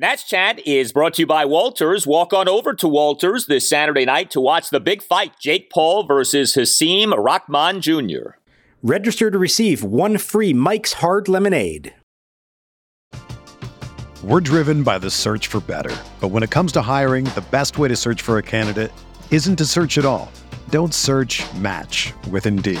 Nats Chat is brought to you by Walters. Walk on over to Walters this Saturday night to watch the big fight Jake Paul versus Hasim Rahman Jr. Register to receive one free Mike's Hard Lemonade. We're driven by the search for better. But when it comes to hiring, the best way to search for a candidate isn't to search at all. Don't search match with Indeed.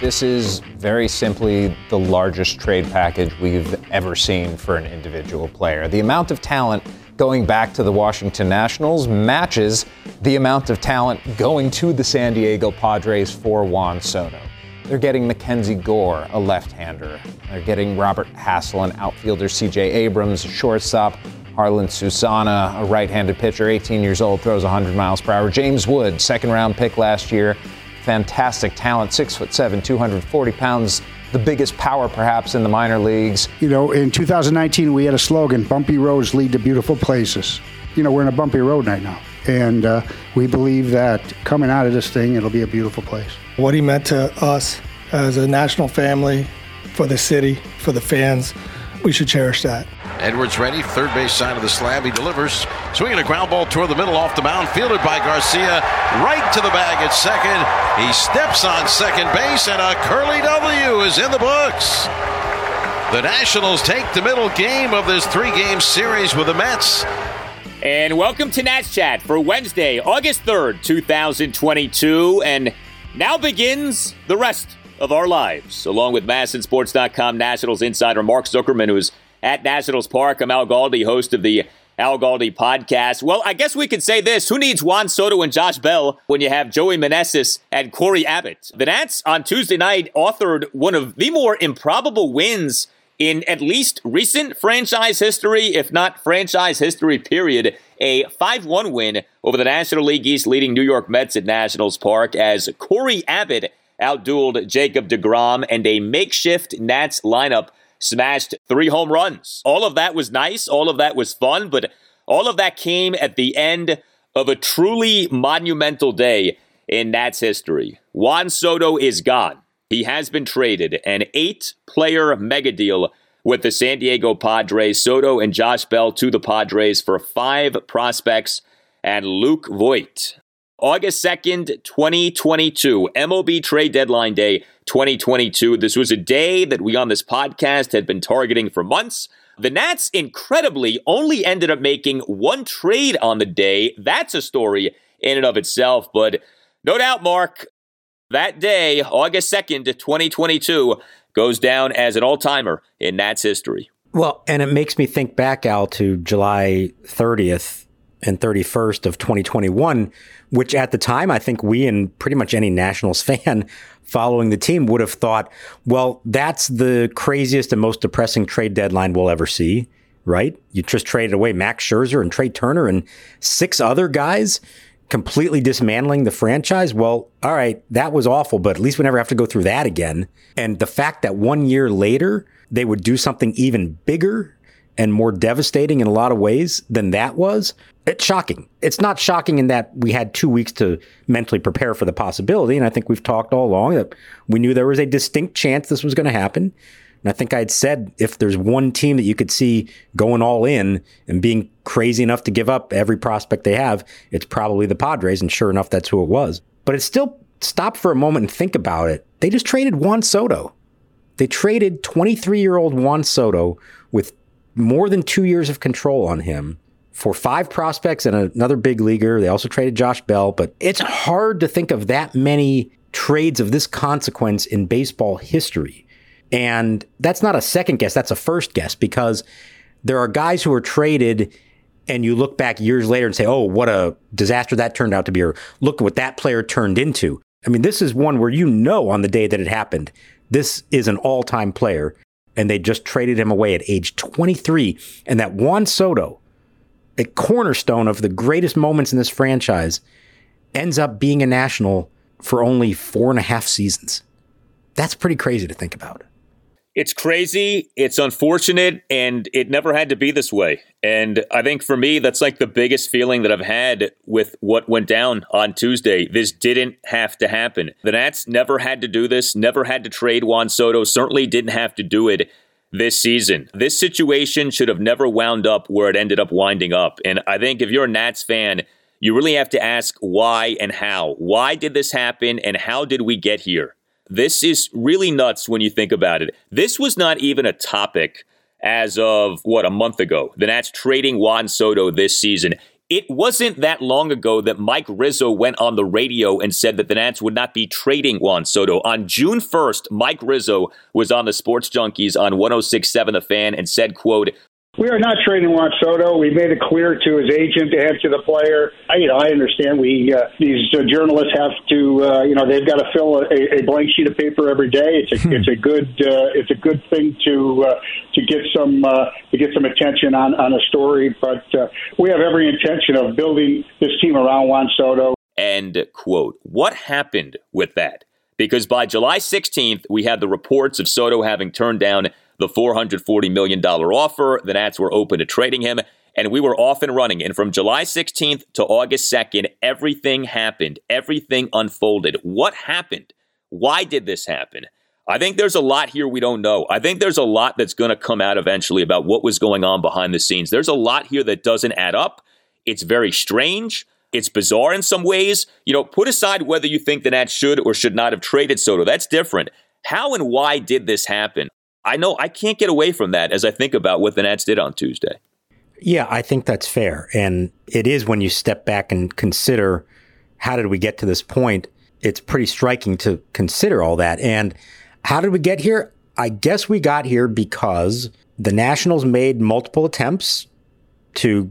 This is very simply the largest trade package we've ever seen for an individual player. The amount of talent going back to the Washington Nationals matches the amount of talent going to the San Diego Padres for Juan Soto. They're getting Mackenzie Gore, a left hander. They're getting Robert Hassell, an outfielder, CJ Abrams, a shortstop, Jarlin Susana, a right handed pitcher, 18 years old, throws 100 miles per hour. James Wood, second round pick last year, fantastic talent, six foot seven, 240 pounds, the biggest power perhaps in the minor leagues. You know, in 2019, we had a slogan bumpy roads lead to beautiful places. You know, we're in a bumpy road right now. And uh, we believe that coming out of this thing, it'll be a beautiful place. What he meant to us as a national family, for the city, for the fans, we should cherish that. Edwards ready, third base side of the slab. He delivers, swinging a ground ball toward the middle off the mound, fielded by Garcia, right to the bag at second. He steps on second base, and a curly W is in the books. The Nationals take the middle game of this three game series with the Mets. And welcome to Nats Chat for Wednesday, August 3rd, 2022. And now begins the rest of our lives. Along with MASNsports.com Nationals insider Mark Zuckerman, who is at Nationals Park. I'm Al Galdi, host of the Al Galdi podcast. Well, I guess we could say this. Who needs Juan Soto and Josh Bell when you have Joey Meneses and Cory Abbott? The Nats on Tuesday night authored one of the more improbable wins in at least recent franchise history, if not franchise history, period. A 5 1 win over the National League East leading New York Mets at Nationals Park as Cory Abbott outdueled Jacob DeGrom and a makeshift Nats lineup smashed three home runs. All of that was nice. All of that was fun, but all of that came at the end of a truly monumental day in Nats history. Juan Soto is gone. He has been traded, an eight player mega deal with the San Diego Padres. Soto and Josh Bell to the Padres for five prospects and Luke Voit. August 2nd, 2022, MLB trade deadline day 2022. This was a day that we on this podcast had been targeting for months. The Nats incredibly only ended up making one trade on the day. That's a story in and of itself, but no doubt, Mark, that day, August 2nd, 2022, goes down as an all timer in Nats history. Well, and it makes me think back, Al, to July 30th and 31st of 2021, which at the time, I think we and pretty much any Nationals fan following the team would have thought, well, that's the craziest and most depressing trade deadline we'll ever see, right? You just traded away Max Scherzer and Trea Turner and six other guys, completely dismantling the franchise. Well, all right, that was awful, but at least we never have to go through that again. And the fact that one year later, they would do something even bigger and more devastating in a lot of ways than that was, it's shocking. It's not shocking in that we had two weeks to mentally prepare for the possibility. And I think we've talked all along that we knew there was a distinct chance this was going to happen. And I think I'd said if there's one team that you could see going all in and being crazy enough to give up every prospect they have, it's probably the Padres. And sure enough, that's who it was. But it's still stop for a moment and think about it. They just traded Juan Soto. They traded 23 year old Juan Soto with more than two years of control on him for five prospects and another big leaguer. They also traded Josh Bell, but it's hard to think of that many trades of this consequence in baseball history. And that's not a second guess, that's a first guess because there are guys who are traded and you look back years later and say, oh, what a disaster that turned out to be, or look what that player turned into. I mean, this is one where you know on the day that it happened, this is an all time player. And they just traded him away at age 23. And that Juan Soto, a cornerstone of the greatest moments in this franchise, ends up being a national for only four and a half seasons. That's pretty crazy to think about. It's crazy. It's unfortunate, and it never had to be this way. And I think for me, that's like the biggest feeling that I've had with what went down on Tuesday. This didn't have to happen. The Nats never had to do this, never had to trade Juan Soto, certainly didn't have to do it this season. This situation should have never wound up where it ended up winding up. And I think if you're a Nats fan, you really have to ask why and how. Why did this happen, and how did we get here? This is really nuts when you think about it. This was not even a topic as of what a month ago. The Nats trading Juan Soto this season. It wasn't that long ago that Mike Rizzo went on the radio and said that the Nats would not be trading Juan Soto. On June 1st, Mike Rizzo was on the Sports Junkies on 1067 The Fan and said, quote, we are not trading Juan Soto. We made it clear to his agent and to the player. I, you know, I understand we uh, these uh, journalists have to, uh, you know, they've got to fill a, a blank sheet of paper every day. It's a hmm. it's a good uh, it's a good thing to uh, to get some uh, to get some attention on on a story. But uh, we have every intention of building this team around Juan Soto. End quote. What happened with that? Because by July 16th, we had the reports of Soto having turned down the $440 million offer. The Nats were open to trading him, and we were off and running. And from July 16th to August 2nd, everything happened. Everything unfolded. What happened? Why did this happen? I think there's a lot here we don't know. I think there's a lot that's going to come out eventually about what was going on behind the scenes. There's a lot here that doesn't add up. It's very strange. It's bizarre in some ways. You know, put aside whether you think the Nats should or should not have traded Soto. That's different. How and why did this happen? I know I can't get away from that as I think about what the Nats did on Tuesday. Yeah, I think that's fair. And it is when you step back and consider how did we get to this point, it's pretty striking to consider all that. And how did we get here? I guess we got here because the Nationals made multiple attempts to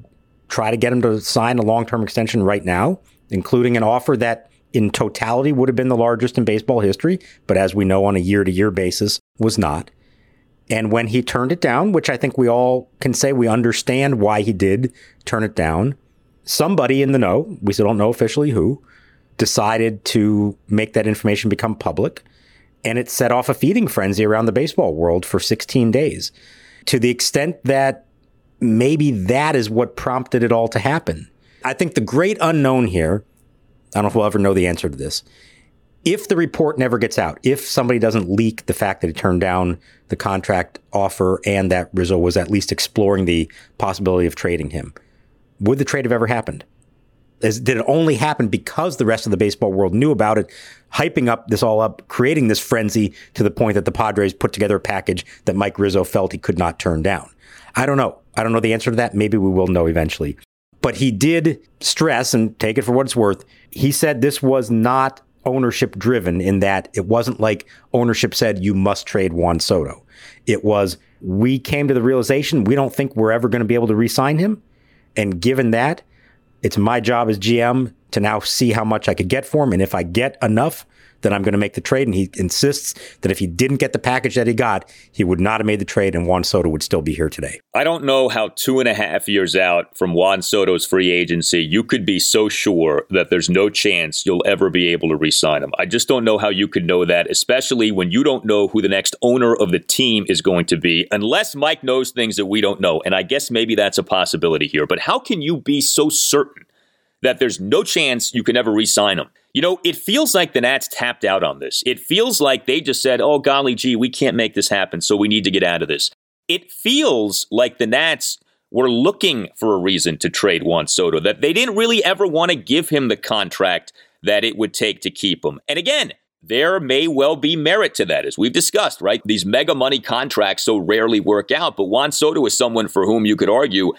try to get him to sign a long term extension right now, including an offer that in totality would have been the largest in baseball history, but as we know on a year to year basis, was not. And when he turned it down, which I think we all can say we understand why he did turn it down, somebody in the know, we still don't know officially who, decided to make that information become public. And it set off a feeding frenzy around the baseball world for 16 days to the extent that maybe that is what prompted it all to happen. I think the great unknown here, I don't know if we'll ever know the answer to this, if the report never gets out, if somebody doesn't leak the fact that he turned down the contract offer and that Rizzo was at least exploring the possibility of trading him, would the trade have ever happened? Did it only happen because the rest of the baseball world knew about it, hyping up this all up, creating this frenzy to the point that the Padres put together a package that Mike Rizzo felt he could not turn down? I don't know. I don't know the answer to that. Maybe we will know eventually. But he did stress and take it for what it's worth. He said this was not ownership driven in that it wasn't like ownership said you must trade Juan Soto. It was we came to the realization we don't think we're ever going to be able to re-sign him. And given that, it's my job as GM to now see how much I could get for him. And if I get enough, then I'm going to make the trade. And he insists that if he didn't get the package that he got, he would not have made the trade and Juan Soto would still be here today. I don't know how two and a half years out from Juan Soto's free agency, you could be so sure that there's no chance you'll ever be able to re sign him. I just don't know how you could know that, especially when you don't know who the next owner of the team is going to be, unless Mike knows things that we don't know. And I guess maybe that's a possibility here. But how can you be so certain? That there's no chance you can ever re sign him. You know, it feels like the Nats tapped out on this. It feels like they just said, oh, golly gee, we can't make this happen, so we need to get out of this. It feels like the Nats were looking for a reason to trade Juan Soto, that they didn't really ever want to give him the contract that it would take to keep him. And again, there may well be merit to that, as we've discussed, right? These mega money contracts so rarely work out, but Juan Soto is someone for whom you could argue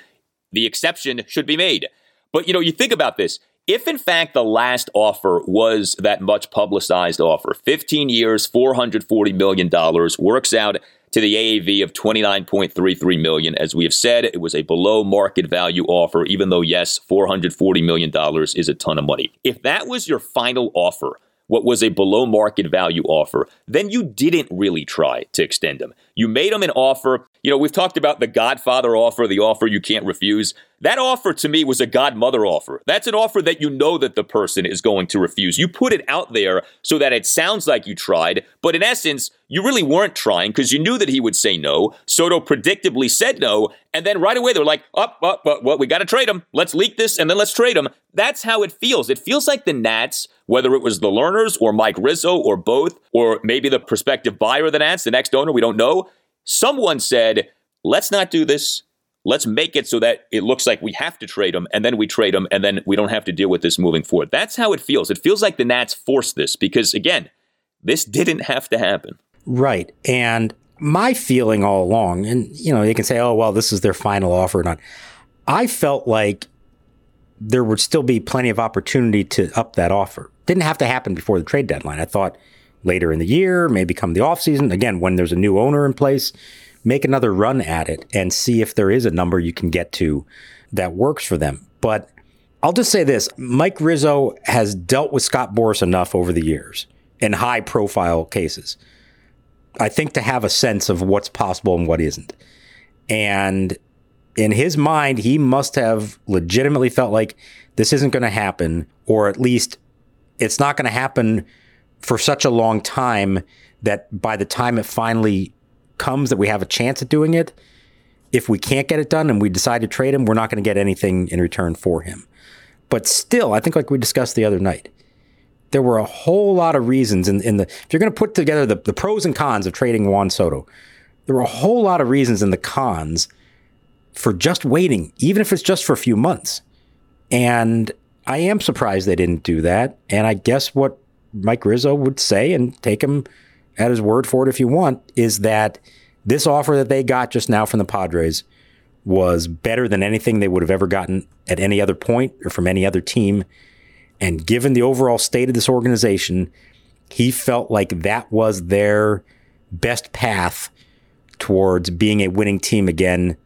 the exception should be made. But, you know, you think about this. If in fact the last offer was that much publicized offer, 15 years, $440 million, works out to the AAV of 29.33 million. As we have said, it was a below market value offer, even though, yes, $440 million is a ton of money. If that was your final offer, what was a below market value offer, then you didn't really try to extend them. You made them an offer. You know, we've talked about the Godfather offer, the offer you can't refuse. That offer to me was a Godmother offer. That's an offer that you know that the person is going to refuse. You put it out there so that it sounds like you tried, but in essence, you really weren't trying because you knew that he would say no. Soto predictably said no, and then right away they're like, "Up, up, up, what? We got to trade him. Let's leak this, and then let's trade him." That's how it feels. It feels like the Nats, whether it was the Lerners or Mike Rizzo or both, or maybe the prospective buyer of the Nats, the next owner, we don't know. Someone said, "Let's not do this. Let's make it so that it looks like we have to trade him, and then we trade him, and then we don't have to deal with this moving forward." That's how it feels. It feels like the Nats forced this because, again, this didn't have to happen. Right. And my feeling all along, and you know, they can say, oh, well, this is their final offer or not. I felt like there would still be plenty of opportunity to up that offer. Didn't have to happen before the trade deadline. I thought later in the year, maybe come the offseason, again, when there's a new owner in place, make another run at it and see if there is a number you can get to that works for them. But I'll just say this Mike Rizzo has dealt with Scott Boras enough over the years in high profile cases I think, to have a sense of what's possible and what isn't. And in his mind, he must have legitimately felt like this isn't going to happen, or at least it's not going to happen for such a long time that by the time it finally comes that we have a chance at doing it, if we can't get it done and we decide to trade him, we're not going to get anything in return for him. But still, I think like we discussed the other night, there were a whole lot of reasons in, in the if you're going to put together the, the pros and cons of trading Juan Soto, there were a whole lot of reasons in the cons for just waiting, even if it's just for a few months. And I am surprised they didn't do that. And I guess what Mike Rizzo would say, and take him at his word for it if you want, is that this offer that they got just now from the Padres was better than anything they would have ever gotten at any other point or from any other team. And given the overall state of this organization, he felt like that was their best path towards being a winning team again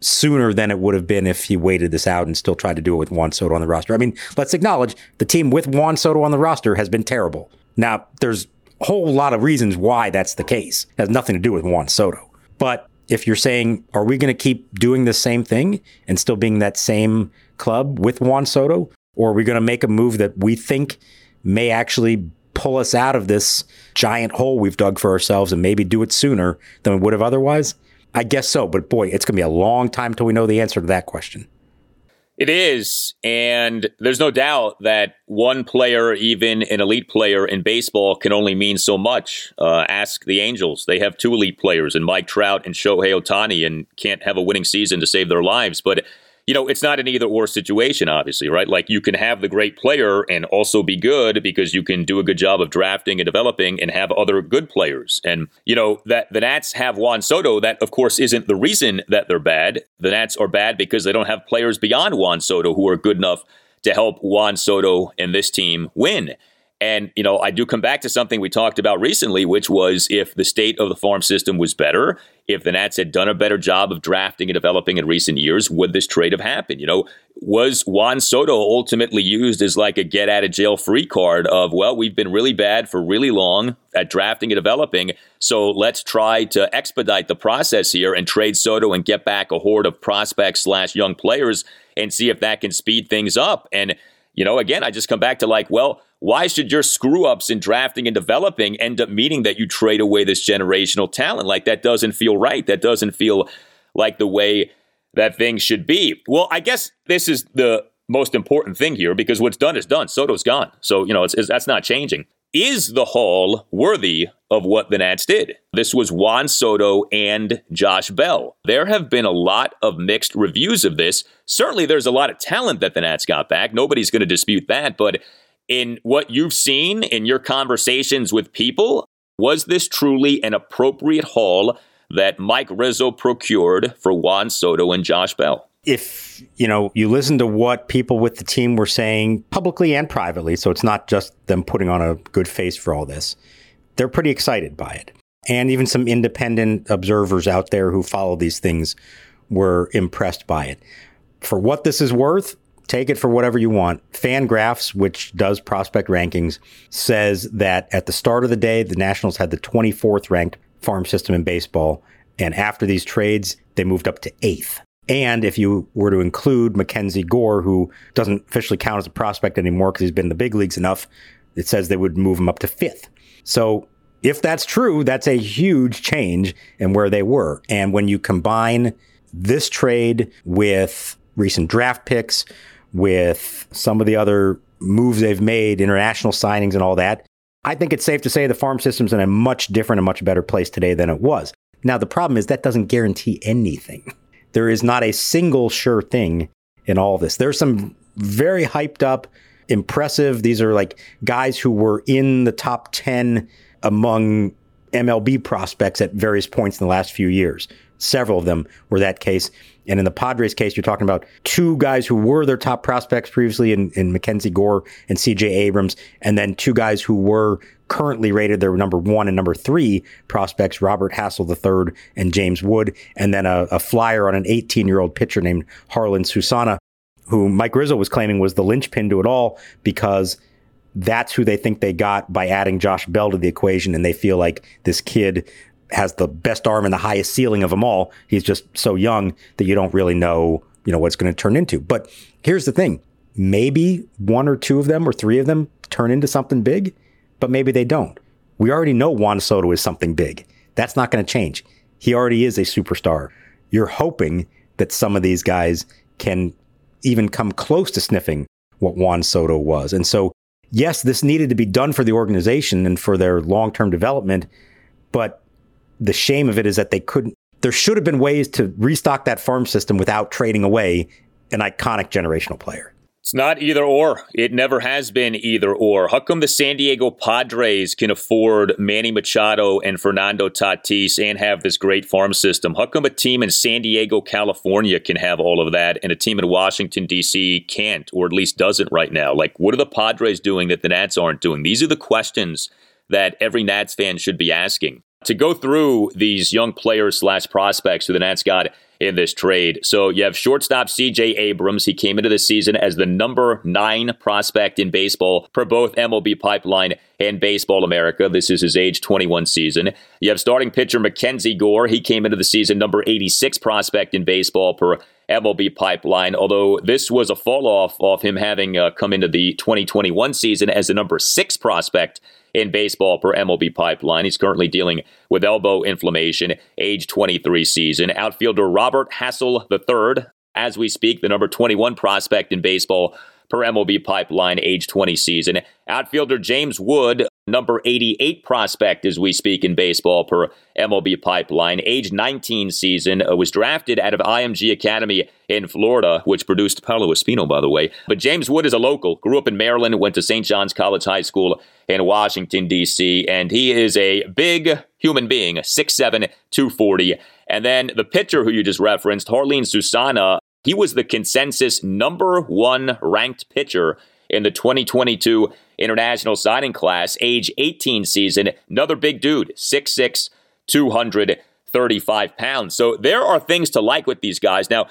sooner than it would have been if he waited this out and still tried to do it with Juan Soto on the roster. I mean, let's acknowledge the team with Juan Soto on the roster has been terrible. Now, there's a whole lot of reasons why that's the case. It has nothing to do with Juan Soto. But if you're saying, are we going to keep doing the same thing and still being that same club with Juan Soto? Or are we going to make a move that we think may actually pull us out of this giant hole we've dug for ourselves and maybe do it sooner than we would have otherwise? I guess so, but boy, it's going to be a long time till we know the answer to that question. It is. And there's no doubt that one player, even an elite player in baseball, can only mean so much. Uh, ask the Angels. They have two elite players in Mike Trout and Shohei Ohtani and can't have a winning season to save their lives. But you know, it's not an either or situation, obviously, right? Like you can have the great player and also be good because you can do a good job of drafting and developing and have other good players. And, you know, that the Nats have Juan Soto. That, of course, isn't the reason that they're bad. The Nats are bad because they don't have players beyond Juan Soto who are good enough to help Juan Soto and this team win. And, you know, I do come back to something we talked about recently, which was if the state of the farm system was better, if the Nats had done a better job of drafting and developing in recent years, would this trade have happened? You know, was Juan Soto ultimately used as like a get out of jail free card of, well, we've been really bad for really long at drafting and developing, so let's try to expedite the process here and trade Soto and get back a horde of prospects slash young players and see if that can speed things up. And, you know, again, I just come back to like, well, why should your screw ups in drafting and developing end up meaning that you trade away this generational talent? Like, that doesn't feel right. That doesn't feel like the way that things should be. Well, I guess this is the most important thing here because what's done is done. Soto's gone. So, you know, it's, it's, that's not changing. Is the haul worthy of what the Nats did? This was Juan Soto and Josh Bell. There have been a lot of mixed reviews of this. Certainly, there's a lot of talent that the Nats got back. Nobody's going to dispute that. But in what you've seen in your conversations with people, was this truly an appropriate haul that Mike Rizzo procured for Juan Soto and Josh Bell? If you know, you listen to what people with the team were saying publicly and privately, so it's not just them putting on a good face for all this. They're pretty excited by it. And even some independent observers out there who follow these things were impressed by it. For what this is worth, take it for whatever you want. Fangraphs, which does prospect rankings, says that at the start of the day, the Nationals had the 24th ranked farm system in baseball. And after these trades, they moved up to eighth. And if you were to include Mackenzie Gore, who doesn't officially count as a prospect anymore because he's been in the big leagues enough, it says they would move him up to fifth. So if that's true, that's a huge change in where they were. And when you combine this trade with recent draft picks, with some of the other moves they've made, international signings and all that, I think it's safe to say the farm system's in a much different and much better place today than it was. Now, the problem is that doesn't guarantee anything. There is not a single sure thing in all this. There's some very hyped up, impressive, these are like guys who were in the top 10 among MLB prospects at various points in the last few years. Several of them were that case. And in the Padres case, you're talking about two guys who were their top prospects previously in, in Mackenzie Gore and CJ Abrams, and then two guys who were currently rated their number one and number three prospects, Robert Hassell III and James Wood, and then a, a flyer on an 18 year old pitcher named Jarlin Susana, who Mike Rizzo was claiming was the linchpin to it all because that's who they think they got by adding Josh Bell to the equation. And they feel like this kid has the best arm and the highest ceiling of them all. He's just so young that you don't really know, you know, what's going to turn into. But here's the thing. Maybe one or two of them or three of them turn into something big, but maybe they don't. We already know Juan Soto is something big. That's not going to change. He already is a superstar. You're hoping that some of these guys can even come close to sniffing what Juan Soto was. And so, yes, this needed to be done for the organization and for their long term development, but the shame of it is that they couldn't. There should have been ways to restock that farm system without trading away an iconic generational player. It's not either or. It never has been either or. How come the San Diego Padres can afford Manny Machado and Fernando Tatis and have this great farm system? How come a team in San Diego, California can have all of that and a team in Washington, D.C. can't, or at least doesn't right now? Like, what are the Padres doing that the Nats aren't doing? These are the questions that every Nats fan should be asking to go through these young players slash prospects who the Nats got in this trade. So you have shortstop CJ Abrams. He came into the season as the number nine prospect in baseball per both MLB Pipeline and Baseball America. This is his age 21 season. You have starting pitcher Mackenzie Gore. He came into the season number 86 prospect in baseball per MLB Pipeline, although this was a fall off of him having uh, come into the 2021 season as the number six prospect in baseball per MLB pipeline. He's currently dealing with elbow inflammation, age 23 season. Outfielder Robert Hassell III, as we speak, the number 21 prospect in baseball per MLB pipeline, age 20 season. Outfielder James Wood, number 88 prospect as we speak in baseball per MLB pipeline, age 19 season, uh, was drafted out of IMG Academy in Florida, which produced Paolo Espino, by the way. But James Wood is a local, grew up in Maryland, went to St. John's College High School in Washington, D.C., and he is a big human being, 6'7, 240. And then the pitcher who you just referenced, Jarlin Susana, he was the consensus number one ranked pitcher in the 2022 international signing class, age 18 season. Another big dude, 6'6, 235 pounds. So there are things to like with these guys. Now,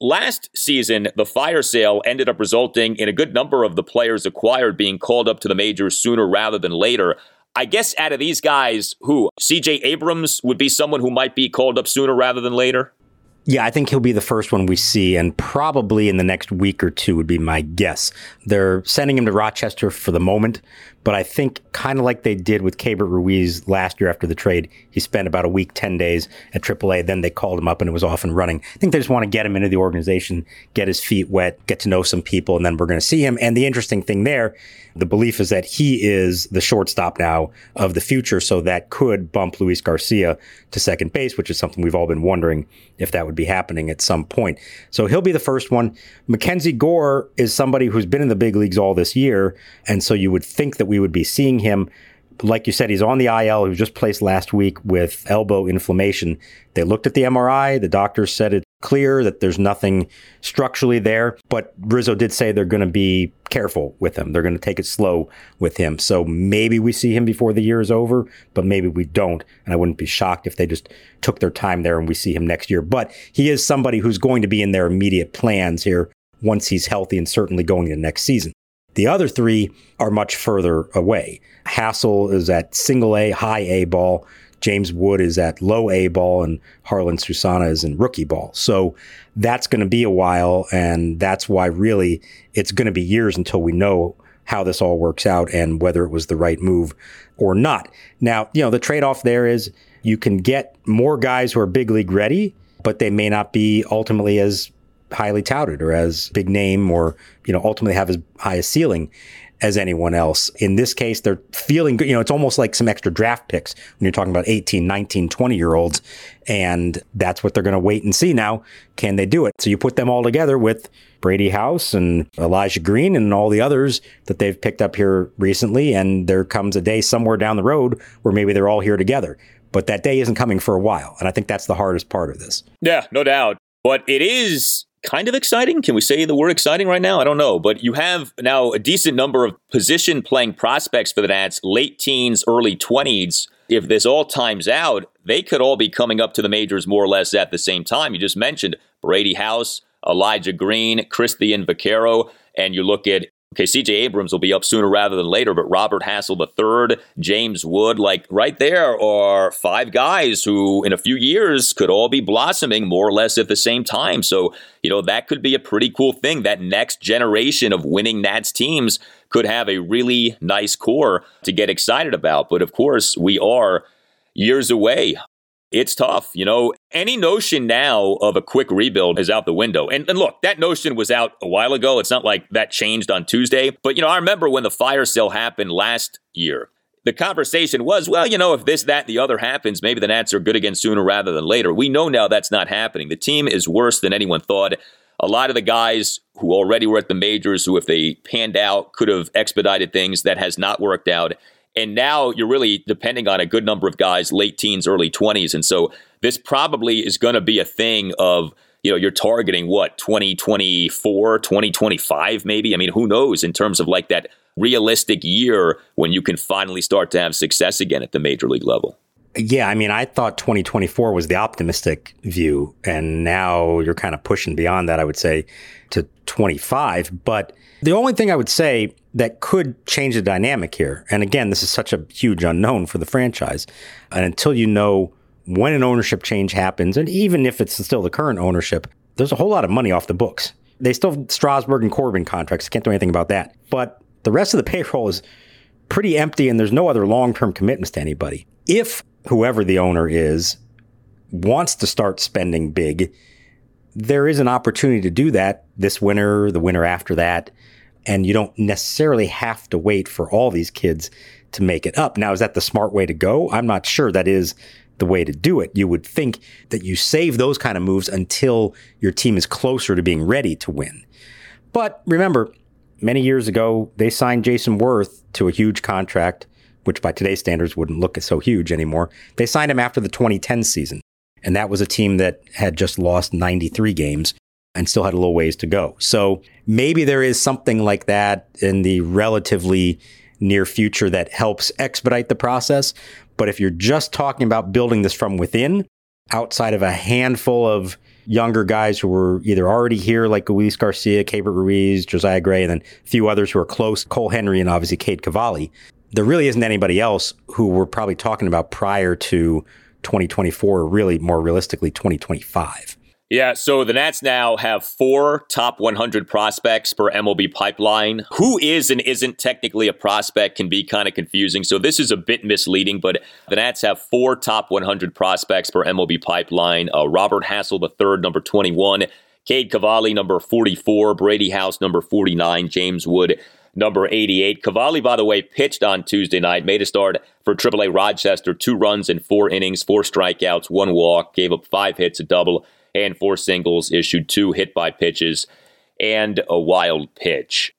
last season, the fire sale ended up resulting in a good number of the players acquired being called up to the majors sooner rather than later. I guess out of these guys, who CJ Abrams would be someone who might be called up sooner rather than later? Yeah, I think he'll be the first one we see, and probably in the next week or two would be my guess. They're sending him to Rochester for the moment, But I think kind of like they did with Keibert Ruiz last year after the trade, he spent about a week, 10 days at AAA. Then they called him up and it was off and running. I think they just want to get him into the organization, get his feet wet, get to know some people, and then we're going to see him. And the interesting thing there, the belief is that he is the shortstop now of the future. So that could bump Luis Garcia to second base, which is something we've all been wondering if that would be happening at some point. So he'll be the first one. Mackenzie Gore is somebody who's been in the big leagues all this year. And so you would think that we would be seeing him. Like you said, he's on the IL. He was just placed last week with elbow inflammation. They looked at the MRI. The doctors said it's clear that there's nothing structurally there. But Rizzo did say they're going to be careful with him. They're going to take it slow with him. So maybe we see him before the year is over, but maybe we don't. And I wouldn't be shocked if they just took their time there and we see him next year. But he is somebody who's going to be in their immediate plans here once he's healthy and certainly going into next season. The other three are much further away. Hassell is at single A, high A ball. James Wood is at low A ball and Jarlin Susana is in rookie ball. So that's going to be a while. And that's why really it's going to be years until we know how this all works out and whether it was the right move or not. Now, you know, the trade off there is you can get more guys who are big league ready, but they may not be ultimately as highly touted or as big name or, you know, ultimately have as high a ceiling as anyone else. In this case, they're feeling good. You know, it's almost like some extra draft picks when you're talking about 18, 19, 20 year olds. And that's what they're going to wait and see now. Can they do it? So you put them all together with Brady House and Elijah Green and all the others that they've picked up here recently. And there comes a day somewhere down the road where maybe they're all here together. But that day isn't coming for a while. And I think that's the hardest part of this. Yeah, no doubt. But it is kind of exciting. Can we say the word exciting right now? I don't know. But you have now a decent number of position playing prospects for the Nats, late teens, early 20s. If this all times out, they could all be coming up to the majors more or less at the same time. You just mentioned Brady House, Elijah Green, Cristian Vaquero, and you look at Okay, CJ Abrams will be up sooner rather than later, but Robert Hassell III, James Wood, like right there are five guys who in a few years could all be blossoming more or less at the same time. So, you know, that could be a pretty cool thing. That next generation of winning Nats teams could have a really nice core to get excited about. But of course, we are years away it's tough. You know, any notion now of a quick rebuild is out the window. And, and, look, that notion was out a while ago. It's not like that changed on Tuesday. But, you know, I remember when the fire sale happened last year. The conversation was, well, you know, if this, that, the other happens, maybe the Nats are good again sooner rather than later. We know now that's not happening. The team is worse than anyone thought. A lot of the guys who already were at the majors, who, if they panned out, could have expedited things, that has not worked out. And now you're really depending on a good number of guys, late teens, early 20s. And so this probably is going to be a thing of, you know, you're targeting what, 2024, 2025, maybe? I mean, who knows in terms of like that realistic year when you can finally start to have success again at the major league level. Yeah, I mean, I thought 2024 was the optimistic view, and now you're kind of pushing beyond that, I would say, to 25. But the only thing I would say that could change the dynamic here, and again, this is such a huge unknown for the franchise, and until you know when an ownership change happens, and even if it's still the current ownership, there's a whole lot of money off the books. They still have Strasburg and Corbin contracts. Can't do anything about that. But the rest of the payroll is pretty empty, and there's no other long term commitments to anybody. If whoever the owner is wants to start spending big, there is an opportunity to do that this winter, the winter after that. And you don't necessarily have to wait for all these kids to make it up. Now, is that the smart way to go? I'm not sure that is the way to do it. You would think that you save those kind of moves until your team is closer to being ready to win. But remember, many years ago, they signed Jayson Werth to a huge contract which by today's standards wouldn't look so huge anymore. They signed him after the 2010 season. And that was a team that had just lost 93 games and still had a little ways to go. So maybe there is something like that in the relatively near future that helps expedite the process. But if you're just talking about building this from within, outside of a handful of younger guys who were either already here, like Luis Garcia, Keibert Ruiz, Josiah Gray, and then a few others who are close, Cole Henry, and obviously Cade Cavalli, there really isn't anybody else who we're probably talking about prior to 2024, or really more realistically 2025. Yeah, so the Nats now have four top 100 prospects per MLB pipeline. Who is and isn't technically a prospect can be kind of confusing. So this is a bit misleading, but the Nats have four top 100 prospects per MLB pipeline. Uh, Robert Hassell III, number 21. Cade Cavalli, number 44. Brady House, number 49. James Wood, number 88. Cavalli, by the way, pitched on Tuesday night, made a start for AAA Rochester, two runs in four innings, four strikeouts, one walk, gave up five hits, a double and four singles, issued two hit by pitches and a wild pitch.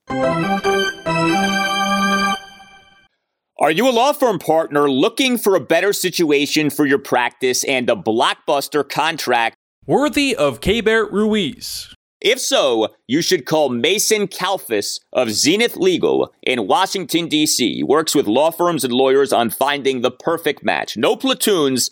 Are you a law firm partner looking for a better situation for your practice and a blockbuster contract worthy of Keibert Ruiz? If so, you should call Mason Kalfas of Zenith Legal in Washington, D.C. Works with law firms and lawyers on finding the perfect match. No platoons,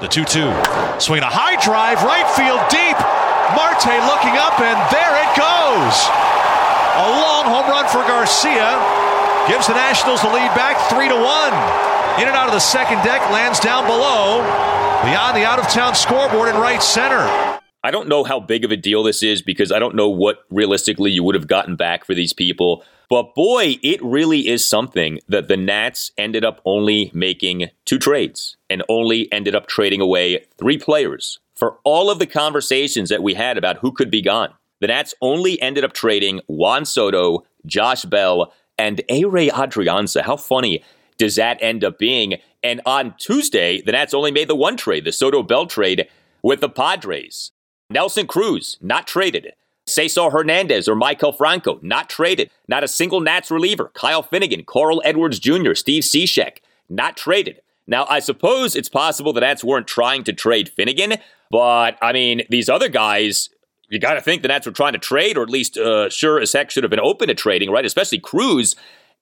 The 2 2. Swing a high drive, right field deep. Marte looking up, and there it goes. A long home run for Garcia gives the Nationals the lead back 3 to 1. In and out of the second deck, lands down below, beyond the out of town scoreboard in right center. I don't know how big of a deal this is because I don't know what realistically you would have gotten back for these people. But boy, it really is something that the Nats ended up only making two trades and only ended up trading away three players for all of the conversations that we had about who could be gone. the Nats only ended up trading Juan Soto, Josh Bell, and Ehire Adrianza. How funny does that end up being? And on Tuesday, the Nats only made the one trade, the Soto Bell trade with the Padres. Nelson Cruz, not traded. Cesar Hernandez or Maikel Franco, not traded. Not a single Nats reliever. Kyle Finnegan, Carl Edwards Jr., Steve Cishek, not traded. Now, I suppose it's possible the Nats weren't trying to trade Finnegan, but I mean, these other guys, you got to think the Nats were trying to trade, or at least uh, sure as heck should have been open to trading, right? Especially Cruz,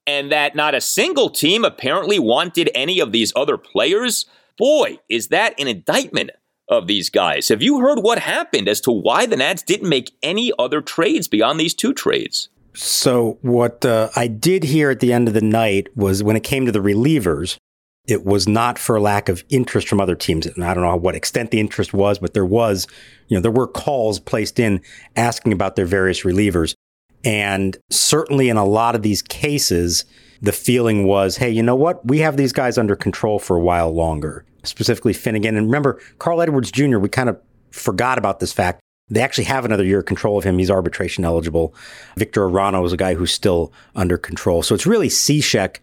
and that not a single team apparently wanted any of these other players. Boy, is that an indictment of these guys. Have you heard what happened as to why the Nats didn't make any other trades beyond these two trades? So, what uh, I did hear at the end of the night was when it came to the relievers, it was not for lack of interest from other teams. And I don't know what extent the interest was, but there was, you know, there were calls placed in asking about their various relievers. And certainly in a lot of these cases, the feeling was, hey, you know what? We have these guys under control for a while longer specifically Finnegan. And remember, Carl Edwards Jr., we kind of forgot about this fact. They actually have another year of control of him. He's arbitration eligible. Victor Arano is a guy who's still under control. So it's really Cishek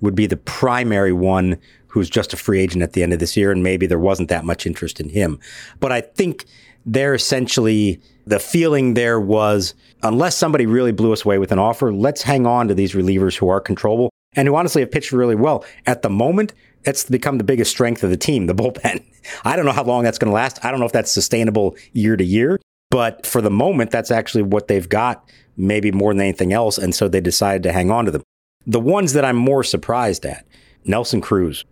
would be the primary one who's just a free agent at the end of this year. And maybe there wasn't that much interest in him. But I think they're essentially the feeling there was unless somebody really blew us away with an offer, let's hang on to these relievers who are controllable and who honestly have pitched really well. At the moment, that's become the biggest strength of the team, the bullpen. I don't know how long that's going to last. I don't know if that's sustainable year to year, but for the moment, that's actually what they've got, maybe more than anything else. And so they decided to hang on to them. The ones that I'm more surprised at, Nelson Cruz.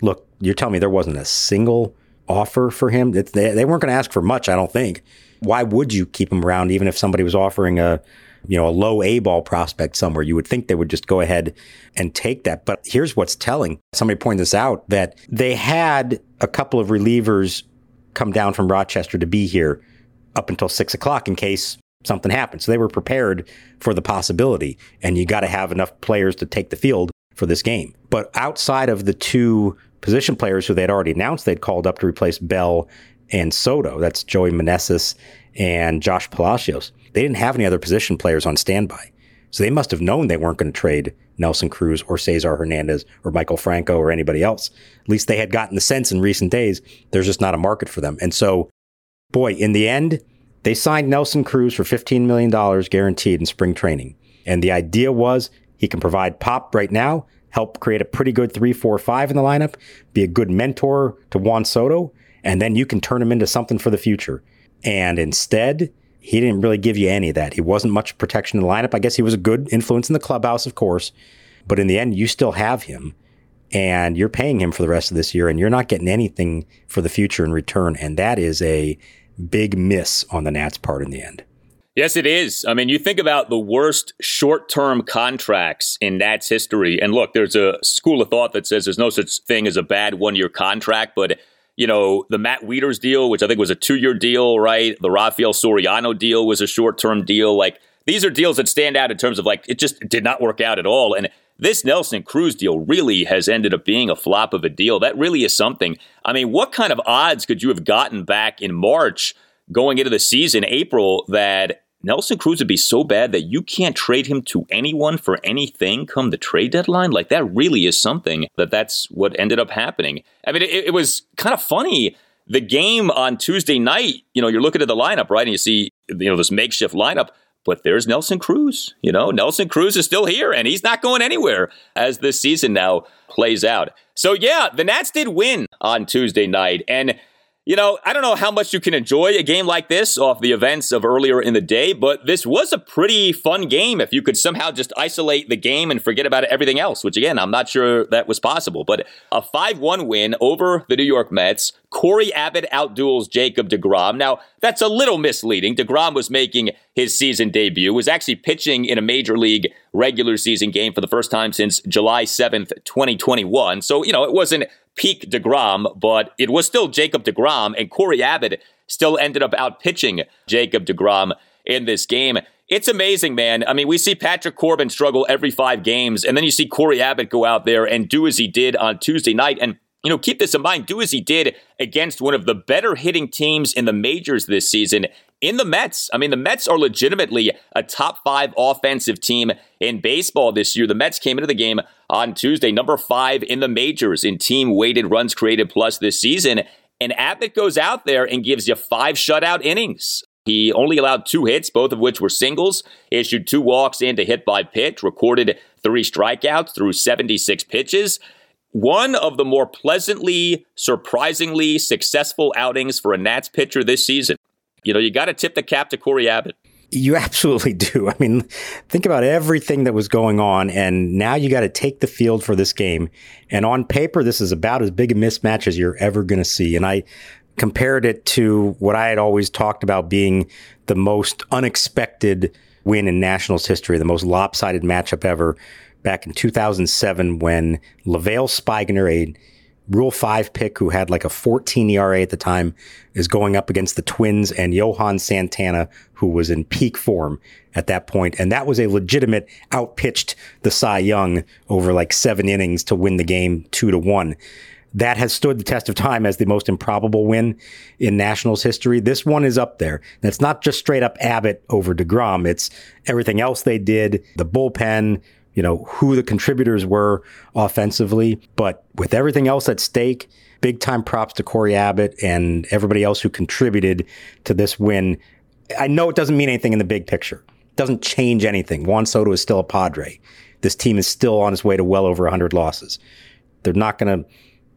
Look, you're telling me there wasn't a single offer for him? They, they weren't going to ask for much, I don't think. Why would you keep him around, even if somebody was offering a you know, a low A ball prospect somewhere, you would think they would just go ahead and take that. But here's what's telling. Somebody pointed this out that they had a couple of relievers come down from Rochester to be here up until six o'clock in case something happened. So they were prepared for the possibility. And you got to have enough players to take the field for this game. But outside of the two position players who they'd already announced they'd called up to replace Bell and Soto, that's Joey Meneses and Josh Palacios. They didn't have any other position players on standby. So they must have known they weren't going to trade Nelson Cruz or Cesar Hernandez or Maikel Franco or anybody else. At least they had gotten the sense in recent days there's just not a market for them. And so, boy, in the end, they signed Nelson Cruz for $15 million guaranteed in spring training. And the idea was he can provide pop right now, help create a pretty good 3 4 5 in the lineup, be a good mentor to Juan Soto, and then you can turn him into something for the future. And instead, he didn't really give you any of that. He wasn't much protection in the lineup. I guess he was a good influence in the clubhouse, of course. But in the end, you still have him and you're paying him for the rest of this year and you're not getting anything for the future in return. And that is a big miss on the Nats part in the end. Yes, it is. I mean, you think about the worst short term contracts in Nats history. And look, there's a school of thought that says there's no such thing as a bad one year contract, but you know, the Matt Wieters deal, which I think was a two year deal, right? The Rafael Soriano deal was a short term deal. Like, these are deals that stand out in terms of like, it just did not work out at all. And this Nelson Cruz deal really has ended up being a flop of a deal. That really is something. I mean, what kind of odds could you have gotten back in March going into the season, April, that Nelson Cruz would be so bad that you can't trade him to anyone for anything come the trade deadline. Like that really is something that that's what ended up happening. I mean, it, it was kind of funny. The game on Tuesday night, you know, you're looking at the lineup, right? And you see, you know, this makeshift lineup, but there's Nelson Cruz. You know, Nelson Cruz is still here and he's not going anywhere as this season now plays out. So, yeah, the Nats did win on Tuesday night. And you know, I don't know how much you can enjoy a game like this off the events of earlier in the day, but this was a pretty fun game if you could somehow just isolate the game and forget about everything else, which again, I'm not sure that was possible. But a 5 1 win over the New York Mets. Cory Abbott outduels Jacob DeGrom. Now, that's a little misleading. DeGrom was making his season debut, was actually pitching in a major league regular season game for the first time since July 7th, 2021. So, you know, it wasn't peak DeGrom, but it was still Jacob DeGrom, and Cory Abbott still ended up out pitching Jacob DeGrom in this game. It's amazing, man. I mean, we see Patrick Corbin struggle every five games, and then you see Cory Abbott go out there and do as he did on Tuesday night. And, you know, keep this in mind do as he did against one of the better hitting teams in the majors this season in the Mets. I mean, the Mets are legitimately a top five offensive team in baseball this year. The Mets came into the game on Tuesday, number five in the majors in team weighted runs created plus this season. And Abbott goes out there and gives you five shutout innings. He only allowed two hits, both of which were singles, issued two walks into hit by pitch, recorded three strikeouts through 76 pitches. One of the more pleasantly, surprisingly successful outings for a Nats pitcher this season. You know, you got to tip the cap to Cory Abbott. You absolutely do. I mean, think about everything that was going on, and now you got to take the field for this game. And on paper, this is about as big a mismatch as you're ever going to see. And I compared it to what I had always talked about being the most unexpected win in Nationals history, the most lopsided matchup ever back in 2007 when Levale Speigner, a Rule 5 pick who had like a 14 ERA at the time, is going up against the Twins and Johan Santana, who was in peak form at that point. And that was a legitimate outpitched the Cy Young over like seven innings to win the game two to one that has stood the test of time as the most improbable win in Nationals history. This one is up there. And it's not just straight up Abbott over DeGrom. It's everything else they did, the bullpen, you know, who the contributors were offensively. But with everything else at stake, big time props to Cory Abbott and everybody else who contributed to this win. I know it doesn't mean anything in the big picture. It doesn't change anything. Juan Soto is still a Padre. This team is still on its way to well over 100 losses. They're not going to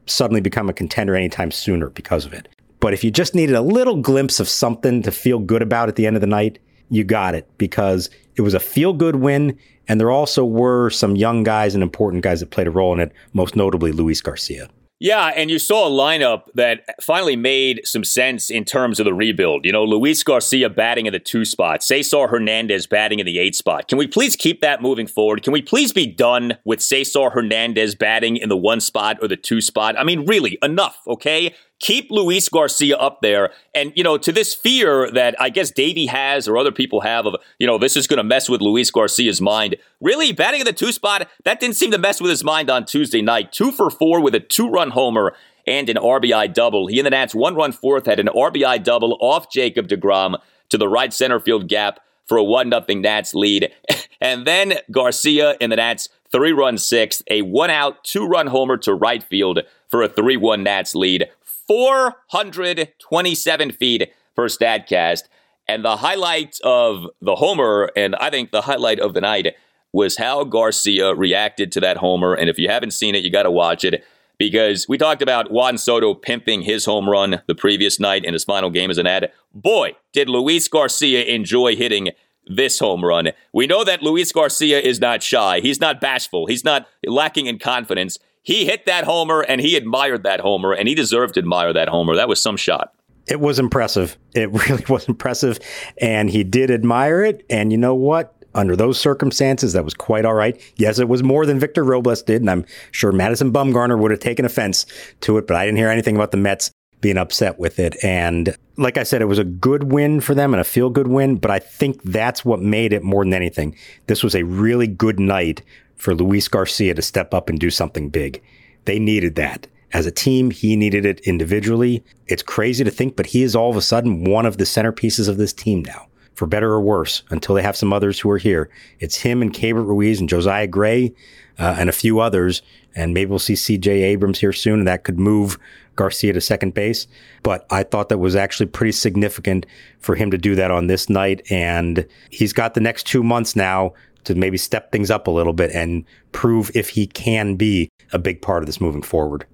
suddenly become a contender anytime sooner because of it. But if you just needed a little glimpse of something to feel good about at the end of the night, you got it because it was a feel good win. And there also were some young guys and important guys that played a role in it, most notably Luis Garcia. Yeah, and you saw a lineup that finally made some sense in terms of the rebuild. You know, Luis Garcia batting in the two spot, Cesar Hernandez batting in the eight spot. Can we please keep that moving forward? Can we please be done with Cesar Hernandez batting in the one spot or the two spot? I mean, really, enough, okay? Keep Luis Garcia up there. And, you know, to this fear that I guess Davey has or other people have of, you know, this is going to mess with Luis Garcia's mind. Really, batting in the two spot, that didn't seem to mess with his mind on Tuesday night. Two for four with a two run homer and an RBI double. He and the Nats, one run fourth, had an RBI double off Jacob DeGrom to the right center field gap for a 1 0 Nats lead. and then Garcia in the Nats, three run sixth, a one out, two run homer to right field for a 3 1 Nats lead. 427 feet per StatCast. And the highlight of the homer, and I think the highlight of the night, was how Garcia reacted to that homer. And if you haven't seen it, you got to watch it because we talked about Juan Soto pimping his home run the previous night in his final game as an ad. Boy, did Luis Garcia enjoy hitting this home run. We know that Luis Garcia is not shy. He's not bashful. He's not lacking in confidence. He hit that homer and he admired that homer and he deserved to admire that homer. That was some shot. It was impressive. It really was impressive. And he did admire it. And you know what? Under those circumstances, that was quite all right. Yes, it was more than Victor Robles did, and I'm sure Madison Bumgarner would have taken offense to it, but I didn't hear anything about the Mets being upset with it. And like I said, it was a good win for them and a feel good win, but I think that's what made it more than anything. This was a really good night for Luis Garcia to step up and do something big. They needed that. As a team, he needed it individually. It's crazy to think, but he is all of a sudden one of the centerpieces of this team now, for better or worse, until they have some others who are here. It's him and Keibert Ruiz and Josiah Gray uh, and a few others. And maybe we'll see CJ Abrams here soon, and that could move Garcia to second base. But I thought that was actually pretty significant for him to do that on this night. And he's got the next two months now to maybe step things up a little bit and prove if he can be a big part of this moving forward.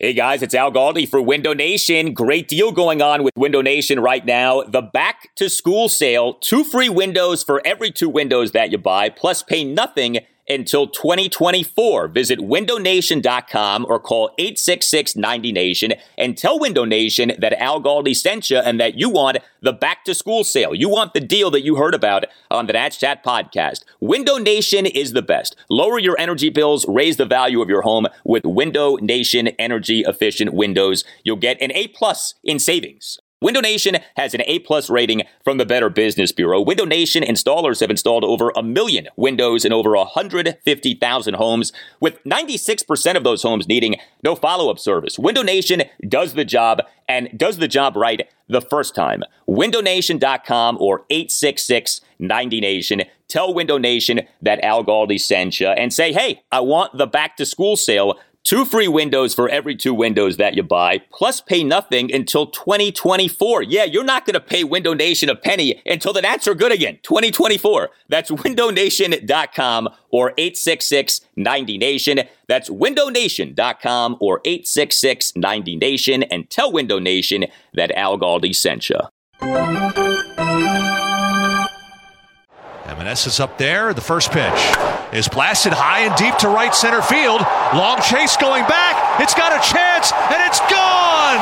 Hey guys, it's Al Galdi for Window Nation. Great deal going on with Window Nation right now. The back to school sale, two free windows for every two windows that you buy, plus pay nothing until 2024. Visit windownation.com or call 866-90nation and tell Window Nation that Al Galdi sent you and that you want the back to school sale. You want the deal that you heard about on the Nats Chat podcast. Window Nation is the best. Lower your energy bills, raise the value of your home with Window Nation energy efficient windows. You'll get an A plus in savings. Window Nation has an A plus rating from the Better Business Bureau. Window Nation installers have installed over a million windows in over 150,000 homes, with 96% of those homes needing no follow up service. Window Nation does the job and does the job right the first time. WindowNation.com or 866 90Nation. Tell Window Nation that Al Galdi sent you and say, hey, I want the back to school sale Two free windows for every two windows that you buy, plus pay nothing until 2024. Yeah, you're not going to pay Window Nation a penny until the Nats are good again. 2024. That's windownation.com or 866 90Nation. That's windownation.com or 866 90Nation and tell Window Nation that Al Galdi sent you. Meneses up there. The first pitch is blasted high and deep to right center field. Long chase going back. It's got a chance and it's gone.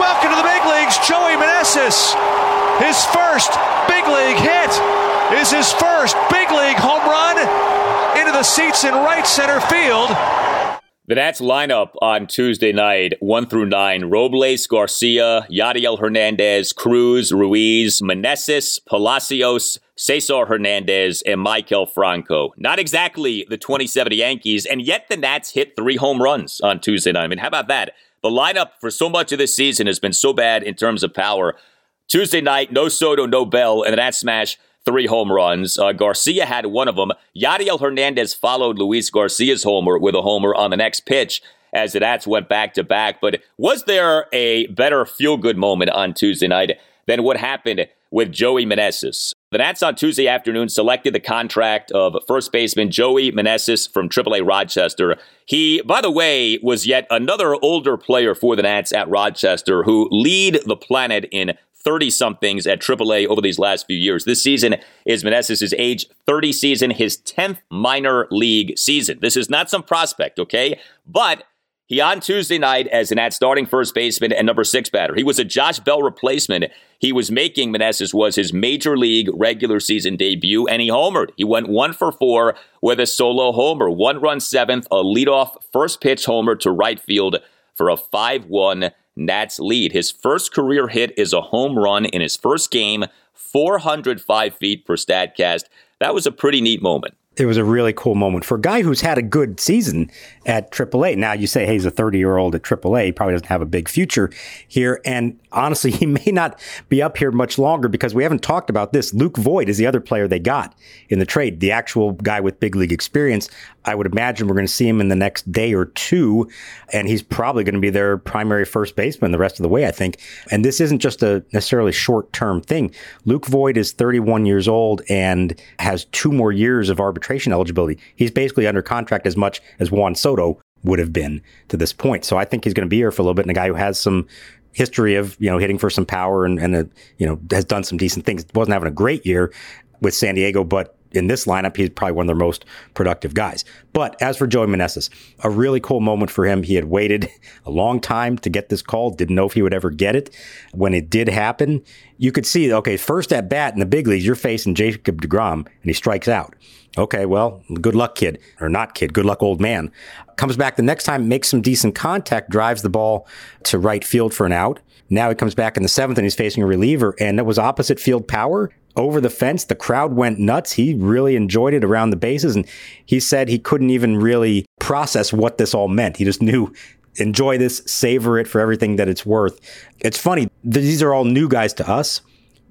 Welcome to the big leagues, Joey Meneses. His first big league hit is his first big league home run into the seats in right center field. The Nats lineup on Tuesday night, 1 through 9, Robles, Garcia, Yadiel Hernandez, Cruz, Ruiz, Meneses, Palacios, Cesar Hernandez, and Maikel Franco. Not exactly the 2070 Yankees, and yet the Nats hit three home runs on Tuesday night. I mean, how about that? The lineup for so much of this season has been so bad in terms of power. Tuesday night, no Soto, no Bell, and the Nats smash three home runs. Uh, Garcia had one of them. Yadiel Hernandez followed Luis Garcia's homer with a homer on the next pitch as the Nats went back to back. But was there a better feel good moment on Tuesday night than what happened with Joey Meneses? The Nats on Tuesday afternoon selected the contract of first baseman Joey Meneses from AAA Rochester. He, by the way, was yet another older player for the Nats at Rochester who lead the planet in 30 somethings at AAA over these last few years. This season is Meneses' age 30 season, his 10th minor league season. This is not some prospect, okay? But he on Tuesday night as an at starting first baseman and number six batter. He was a Josh Bell replacement. He was making Meneses was his major league regular season debut, and he homered. He went one for four with a solo homer, one run seventh, a leadoff first pitch homer to right field for a 5 1 Nats lead. His first career hit is a home run in his first game, 405 feet per StatCast. That was a pretty neat moment it was a really cool moment for a guy who's had a good season at AAA. Now you say, hey, he's a 30 year old at AAA. He probably doesn't have a big future here. And honestly, he may not be up here much longer because we haven't talked about this. Luke Voit is the other player they got in the trade, the actual guy with big league experience. I would imagine we're going to see him in the next day or two, and he's probably going to be their primary first baseman the rest of the way, I think. And this isn't just a necessarily short term thing. Luke Voit is 31 years old and has two more years of arbitration eligibility. He's basically under contract as much as Juan Soto would have been to this point. So I think he's going to be here for a little bit, and a guy who has some history of you know hitting for some power and and a, you know has done some decent things. Wasn't having a great year with San Diego, but in this lineup, he's probably one of their most productive guys. But as for Joey Meneses, a really cool moment for him. He had waited a long time to get this call, didn't know if he would ever get it. When it did happen, you could see, okay, first at bat in the big leagues, you're facing Jacob DeGrom, and he strikes out. Okay, well, good luck, kid. Or not kid, good luck, old man. Comes back the next time, makes some decent contact, drives the ball to right field for an out. Now he comes back in the seventh and he's facing a reliever, and it was opposite field power over the fence. The crowd went nuts. He really enjoyed it around the bases. And he said he couldn't even really process what this all meant. He just knew enjoy this, savor it for everything that it's worth. It's funny. These are all new guys to us,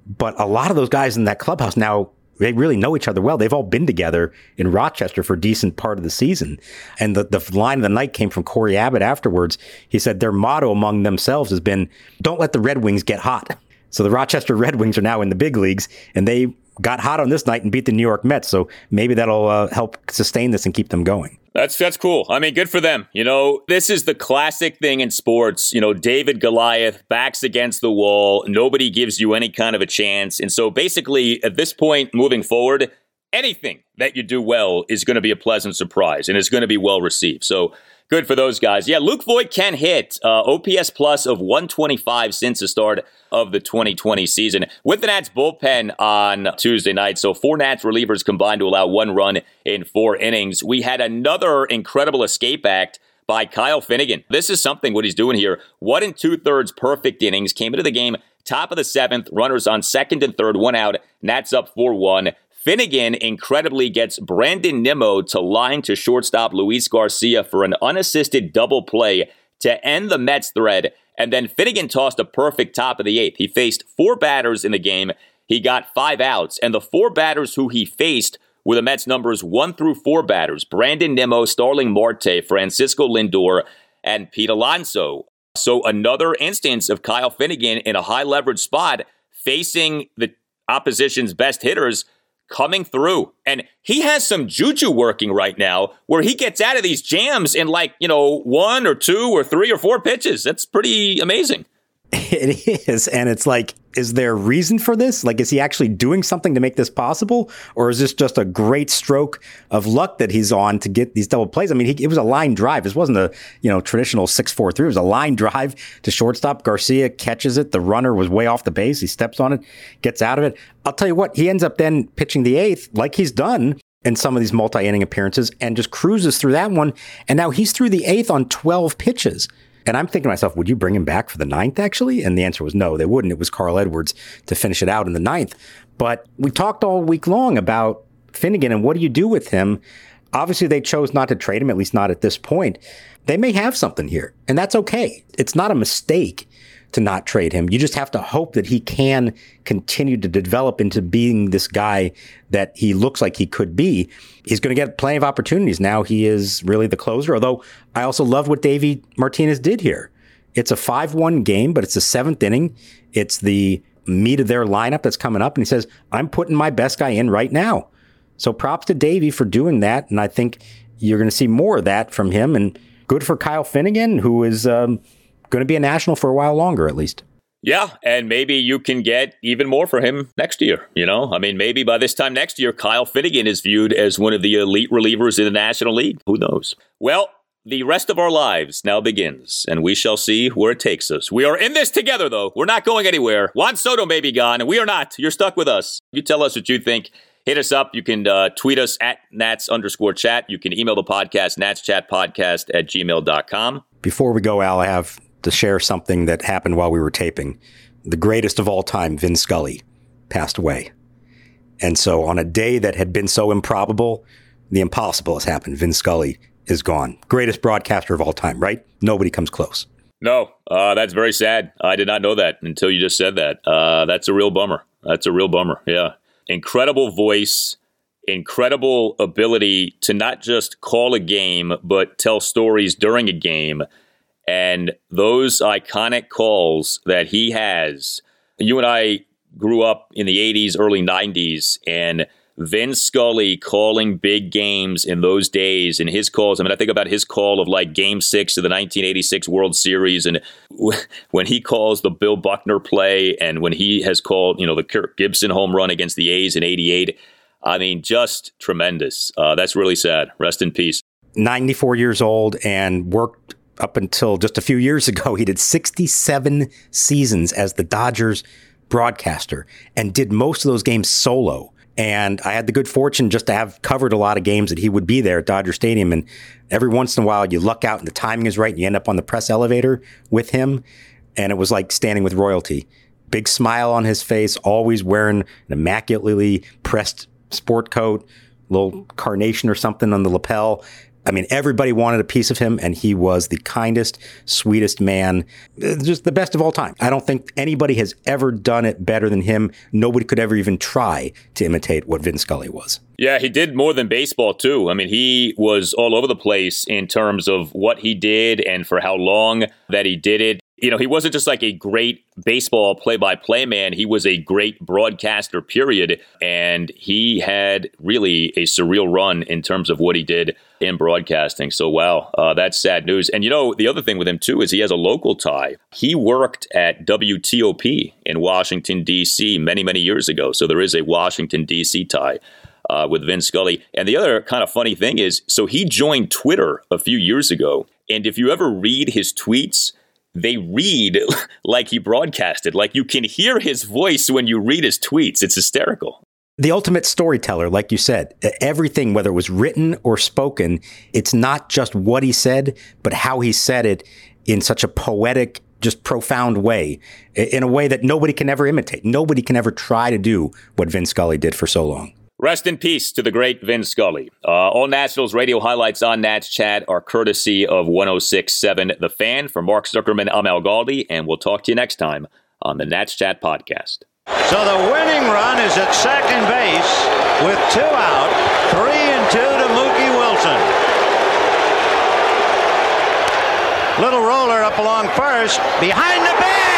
but a lot of those guys in that clubhouse now, they really know each other well. They've all been together in Rochester for a decent part of the season. And the, the line of the night came from Cory Abbott afterwards. He said their motto among themselves has been, don't let the Red Wings get hot. So the Rochester Red Wings are now in the big leagues, and they got hot on this night and beat the New York Mets. So maybe that'll uh, help sustain this and keep them going. That's that's cool. I mean, good for them. You know, this is the classic thing in sports. You know, David Goliath backs against the wall. Nobody gives you any kind of a chance. And so basically, at this point, moving forward, anything that you do well is going to be a pleasant surprise and it's going to be well received. So good for those guys. Yeah, Luke Voit can hit uh, OPS plus of 125 since the start of the 2020 season with the Nats bullpen on Tuesday night. So four Nats relievers combined to allow one run in four innings. We had another incredible escape act by Kyle Finnegan. This is something what he's doing here. One and two thirds perfect innings came into the game top of the seventh, runners on second and third, one out. Nats up 4 1. Finnegan incredibly gets Brandon Nimmo to line to shortstop Luis Garcia for an unassisted double play to end the Mets thread. And then Finnegan tossed a perfect top of the eighth. He faced four batters in the game. He got five outs, and the four batters who he faced were the Mets numbers one through four batters Brandon Nimmo, Starling Marte, Francisco Lindor, and Pete Alonso. So another instance of Kyle Finnegan in a high leverage spot facing the opposition's best hitters coming through. And he has some juju working right now where he gets out of these jams in like, you know, one or two or three or four pitches. That's pretty amazing. It is. And it's like, is there reason for this? Like, is he actually doing something to make this possible? Or is this just a great stroke of luck that he's on to get these double plays? I mean, he, it was a line drive. This wasn't a, you know, traditional 6 4 3. It was a line drive to shortstop. Garcia catches it. The runner was way off the base. He steps on it, gets out of it. I'll tell you what, he ends up then pitching the eighth, like he's done in some of these multi inning appearances, and just cruises through that one. And now he's through the eighth on 12 pitches. And I'm thinking to myself, would you bring him back for the ninth, actually? And the answer was no, they wouldn't. It was Carl Edwards to finish it out in the ninth. But we talked all week long about Finnegan and what do you do with him? Obviously, they chose not to trade him, at least not at this point. They may have something here, and that's okay. It's not a mistake to not trade him. You just have to hope that he can continue to develop into being this guy that he looks like he could be. He's going to get plenty of opportunities. Now he is really the closer, although I also love what Davey Martinez did here. It's a 5 1 game, but it's the seventh inning. It's the meat of their lineup that's coming up. And he says, I'm putting my best guy in right now. So props to Davey for doing that. And I think you're going to see more of that from him. And good for Kyle Finnegan, who is um, going to be a national for a while longer, at least. Yeah, and maybe you can get even more for him next year. You know, I mean, maybe by this time next year, Kyle Finnegan is viewed as one of the elite relievers in the National League. Who knows? Well, the rest of our lives now begins, and we shall see where it takes us. We are in this together, though. We're not going anywhere. Juan Soto may be gone, and we are not. You're stuck with us. You tell us what you think. Hit us up. You can uh, tweet us at Nats underscore chat. You can email the podcast, natschatpodcast at gmail.com. Before we go, Al, I have to share something that happened while we were taping. The greatest of all time, Vin Scully, passed away. And so on a day that had been so improbable, the impossible has happened. Vin Scully is gone. Greatest broadcaster of all time, right? Nobody comes close. No, uh, that's very sad. I did not know that until you just said that. Uh, that's a real bummer. That's a real bummer. Yeah. Incredible voice, incredible ability to not just call a game, but tell stories during a game and those iconic calls that he has, you and I grew up in the 80s, early 90s, and Vin Scully calling big games in those days and his calls. I mean, I think about his call of like game six of the 1986 World Series and when he calls the Bill Buckner play and when he has called, you know, the Kirk Gibson home run against the A's in 88. I mean, just tremendous. Uh, that's really sad. Rest in peace. 94 years old and worked up until just a few years ago, he did 67 seasons as the Dodgers broadcaster and did most of those games solo. And I had the good fortune just to have covered a lot of games that he would be there at Dodger Stadium. And every once in a while, you luck out and the timing is right and you end up on the press elevator with him. And it was like standing with royalty. Big smile on his face, always wearing an immaculately pressed sport coat, little carnation or something on the lapel. I mean, everybody wanted a piece of him, and he was the kindest, sweetest man, uh, just the best of all time. I don't think anybody has ever done it better than him. Nobody could ever even try to imitate what Vin Scully was. Yeah, he did more than baseball, too. I mean, he was all over the place in terms of what he did and for how long that he did it you know, he wasn't just like a great baseball play by play man. He was a great broadcaster, period. And he had really a surreal run in terms of what he did in broadcasting. So, wow, uh, that's sad news. And, you know, the other thing with him, too, is he has a local tie. He worked at WTOP in Washington, D.C. many, many years ago. So there is a Washington, D.C. tie. Uh, with Vin Scully. And the other kind of funny thing is so he joined Twitter a few years ago. And if you ever read his tweets, they read like he broadcasted. Like you can hear his voice when you read his tweets. It's hysterical. The ultimate storyteller, like you said, everything, whether it was written or spoken, it's not just what he said, but how he said it in such a poetic just profound way, in a way that nobody can ever imitate. Nobody can ever try to do what Vin Scully did for so long. Rest in peace to the great Vin Scully. Uh, all Nationals radio highlights on Nats Chat are courtesy of 1067 The Fan. For Mark Zuckerman, I'm Al Galdi, and we'll talk to you next time on the Nats Chat podcast. So the winning run is at second base with two out, three and two to Mookie Wilson. Little roller up along first, behind the bag.